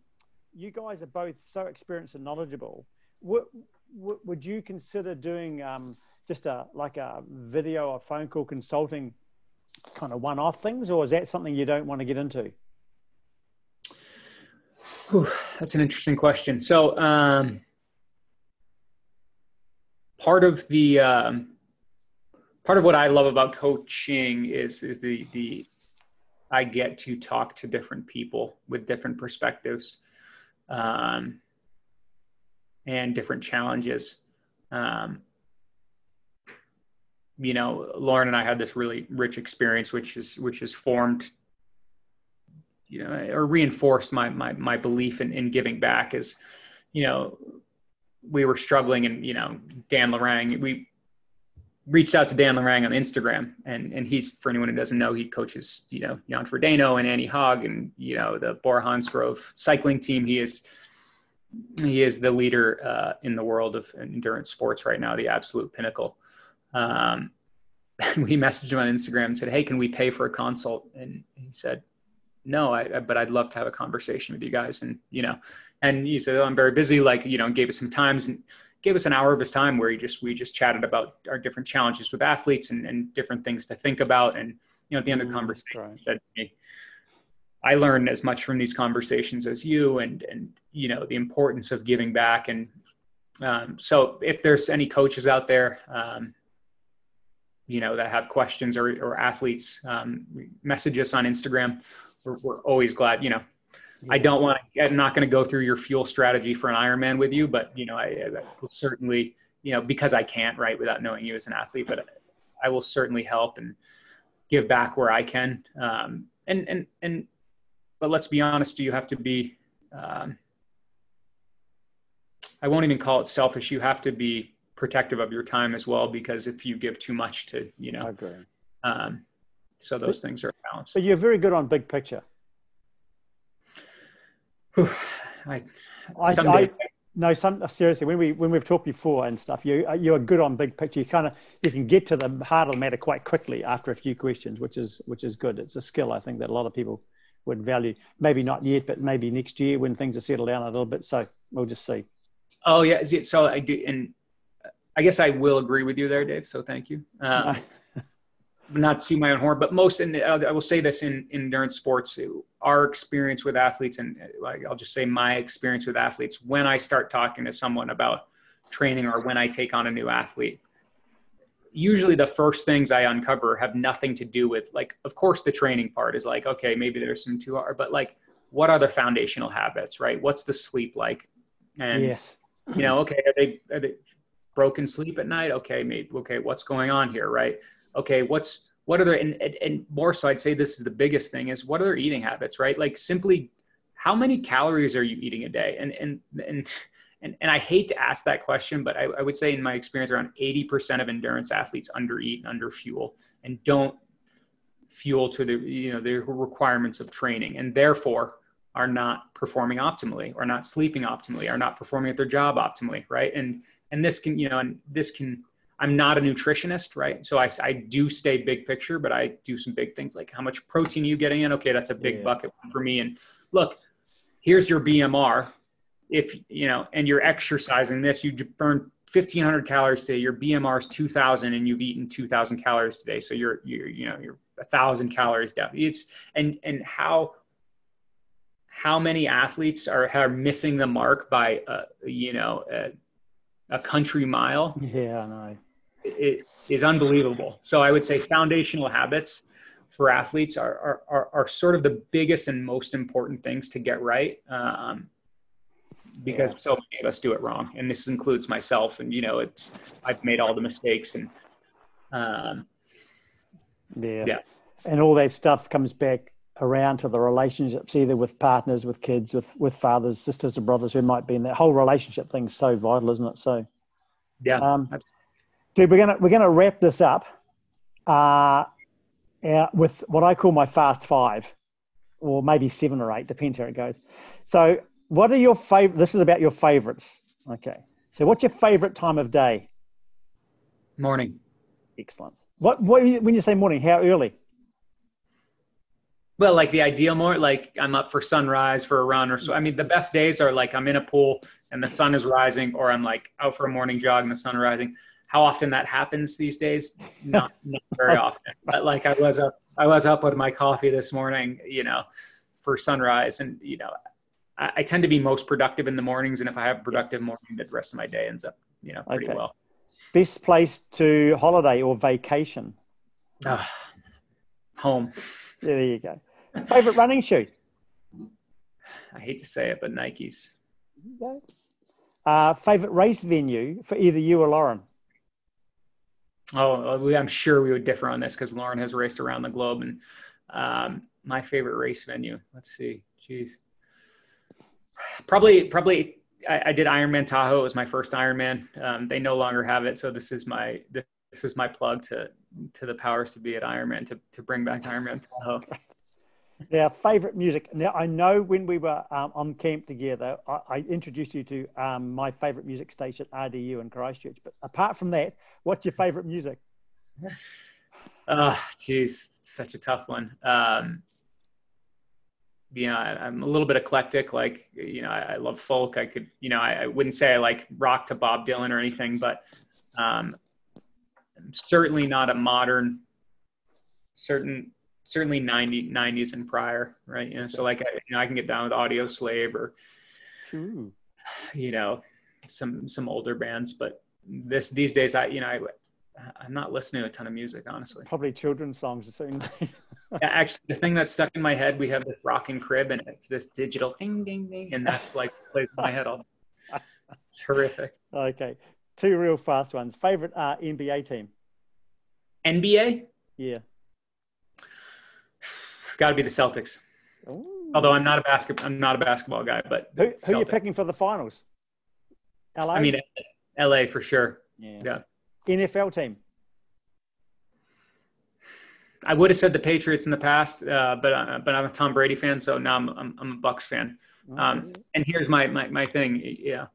you guys are both so experienced and knowledgeable. Would, would you consider doing um, just a like a video or phone call consulting kind of one-off things, or is that something you don't want to get into?
Whew, that's an interesting question. So, um, part of the um, part of what I love about coaching is is the the I get to talk to different people with different perspectives um, and different challenges. Um, you know, Lauren and I had this really rich experience, which is which has formed, you know, or reinforced my my my belief in, in giving back. Is, you know, we were struggling, and you know, Dan Lorang, we reached out to Dan Lorang on Instagram, and and he's for anyone who doesn't know, he coaches you know Jan Frodeno and Anne Haug and you know the Bora Hansgrohe cycling team. He is he is the leader uh, in the world of endurance sports right now, the absolute pinnacle. Um, we messaged him on Instagram and said, "Hey, can we pay for a consult?" And he said, "No, I, but I'd love to have a conversation with you guys." And you know, and he said, oh, "I'm very busy." Like you know, gave us some times and gave us an hour of his time where he just we just chatted about our different challenges with athletes and, and different things to think about. And you know, at the end of the conversation, he said to me, "I learned as much from these conversations as you, and and you know the importance of giving back." And um, so, if there's any coaches out there, um, you know, that have questions or or athletes, um, message us on Instagram. We're, we're always glad. You know, I don't want to, I'm not going to go through your fuel strategy for an Ironman with you, but you know, I, I will certainly, you know, because I can't, right, without knowing you as an athlete, but I will certainly help and give back where I can. Um, and, and, and, but let's be honest, you have to be, um, I won't even call it selfish. You have to be protective of your time as well, because if you give too much to, you know, um, so those things are balanced.
So you're very good on big picture.
I,
I, I, no, some seriously. When we when we've talked before and stuff, you you are good on big picture. You kind of you can get to the heart of the matter quite quickly after a few questions, which is which is good. It's a skill I think that a lot of people would value. Maybe not yet, but maybe next year when things are settled down a little bit. So we'll just see.
Oh yeah, so I do, and I guess I will agree with you there, Dave. So thank you. Um, not to my own horn, but most, and I will say this in, in endurance sports, our experience with athletes, and like I'll just say my experience with athletes, when I start talking to someone about training or when I take on a new athlete, usually the first things I uncover have nothing to do with like, of course, the training part is like, okay, maybe there's some too hard, but like, what are the foundational habits, right? What's the sleep like? And
yes.
you know, okay, are they, are they broken sleep at night? Okay, maybe okay, what's going on here, right? Okay, what's what are their and, and more so I'd say this is the biggest thing is what are their eating habits, right? Like simply how many calories are you eating a day? And and and and, and I hate to ask that question, but I, I would say in my experience, around 80% of endurance athletes undereat and underfuel and don't fuel to the you know the requirements of training and therefore are not performing optimally or not sleeping optimally or not performing at their job optimally right and and this can you know and this can i'm not a nutritionist right? So i, I do stay big picture but i do some big things like how much protein are you getting in. Okay that's a big yeah. bucket for me. And look here's your bmr if you know and you're exercising this you burn 1500 calories today. Your bmr is 2000 and you've eaten 2000 calories today. So you're you're you know you're a thousand calories down. It's and and how how many athletes are are missing the mark by uh, you know a, a, country mile
yeah i know
it is unbelievable so i would say foundational habits for athletes are, are, are, are sort of the biggest and most important things to get right um, because yeah. so many of us do it wrong and this includes myself and you know it's i've made all the mistakes and um,
yeah. yeah and all that stuff comes back around to the relationships either with partners with kids with with fathers sisters or brothers who might be in that whole relationship thing's so vital isn't it so
yeah um,
dude we're gonna we're gonna wrap this up uh, uh with what i call my fast five or maybe seven or eight depends how it goes so what are your favorite? This is about your favorites. Okay. So, what's your favorite time of day?
Morning.
Excellent. What, what when you say morning? How early?
Well, like the ideal more like I'm up for sunrise for a run or so. I mean, the best days are like I'm in a pool and the sun is rising, or I'm like out for a morning jog and the sun rising. How often that happens these days? Not, not very often. But like I was up, I was up with my coffee this morning, you know, for sunrise, and you know, I, I, tend to be most productive in the mornings, and if I have a productive morning, the rest of my day ends up, you know, pretty okay. well.
Best place to holiday or vacation?
Uh, home.
There you go. Favorite running shoe?
I hate to say it, but Nikes.
Uh, favorite race venue for either you or Lauren?
Oh, I'm sure we would differ on this because Lauren has raced around the globe, and um, my favorite race venue. Let's see. Jeez probably probably I, I, did Ironman Tahoe. It was my first Ironman. Um, they no longer have it, so this is my this is my plug to to the powers to be at Ironman to to bring back Ironman Tahoe.
Now, favorite music. Now, I know when we were um, on camp together, I, I introduced you to um, my favorite music station, RDU in Christchurch. But apart from that, what's your favorite music?
Oh, geez, such a tough one. Um, you know, I, am a little bit eclectic. Like, you know, I, I love folk. I could, you know, I, I, wouldn't say I like rock to Bob Dylan or anything, but um, certainly not a modern, certain, certainly 90, 90s and prior, right? You know, so like, I, you know, I can get down with Audio Slave or, Ooh. you know, some some older bands, but this these days, I, you know, I, I'm not listening to a ton of music, honestly.
Probably children's songs. Are certain.
Yeah, actually, the thing that's stuck in my head, we have this rocking crib, and it's this digital ding, ding, ding, and that's like plays in my head all. It's horrific.
Okay, two real fast ones. Favorite uh, NBA team?
NBA?
Yeah.
Got to be the Celtics. Ooh. Although I'm not a basketball, I'm not a basketball guy, but
who, who are you picking for the finals?
LA. I mean, LA for sure.
Yeah. yeah. NFL team?
I would have said the Patriots in the past, uh, but uh, but I'm a Tom Brady fan, so now I'm I'm, I'm a Bucs fan. Um, and here's my, my my thing. Yeah,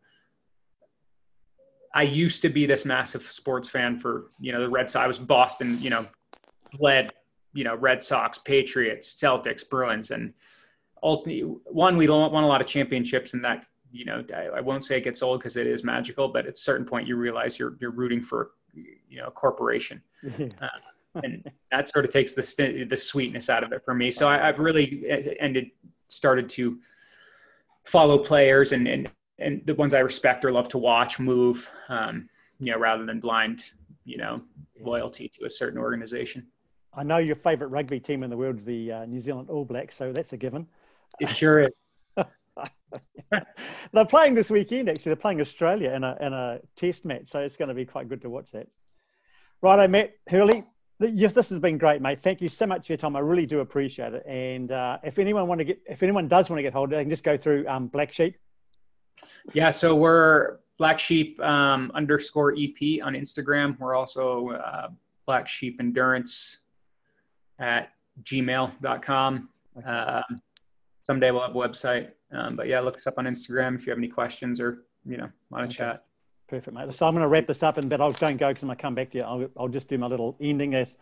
I used to be this massive sports fan for you know the Red Sox. I was Boston, you know, led you know Red Sox, Patriots, Celtics, Bruins, and ultimately one we won a lot of championships, and that you know I, I won't say it gets old because it is magical, but at a certain point you realize you're you're rooting for you know a corporation. Uh, and that sort of takes the st- the sweetness out of it for me. So I, have really uh, ended started to follow players and and and the ones I respect or love to watch move, um, you know, rather than blind you know, loyalty to a certain organization.
I know your favourite rugby team in the world is the uh, New Zealand All Blacks, so that's a given.
It sure is.
they're playing this weekend. Actually, they're playing Australia in a in a test match, so it's going to be quite good to watch that. Righto, Matt Hurley. Yes, this has been great, mate. Thank you so much for your time. I really do appreciate it. And uh, if anyone want to get, if anyone does want to get hold of it, they can just go through um, Black Sheep.
Yeah, so we're Black Sheep um, underscore EP on Instagram. We're also uh, Black Sheep Endurance at gmail.com. Uh, someday we'll have a website. Um, but yeah, look us up on Instagram if you have any questions or, you know, want to okay. chat.
Perfect, mate. So I'm going to wrap this up, and but I'll don't go because I'm going to come back to you. I'll, I'll just do my little ending as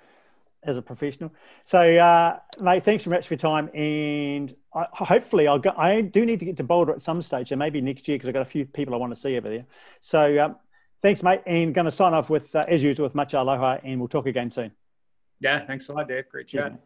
as a professional. So, uh, mate, thanks very much for your time, and I, hopefully I'll go. I do need to get to Boulder at some stage, and maybe next year because I've got a few people I want to see over there. So, um, thanks, mate, and going to sign off with uh, as usual with much aloha, and we'll talk again soon.
Yeah, thanks a lot, Dave. Great chat.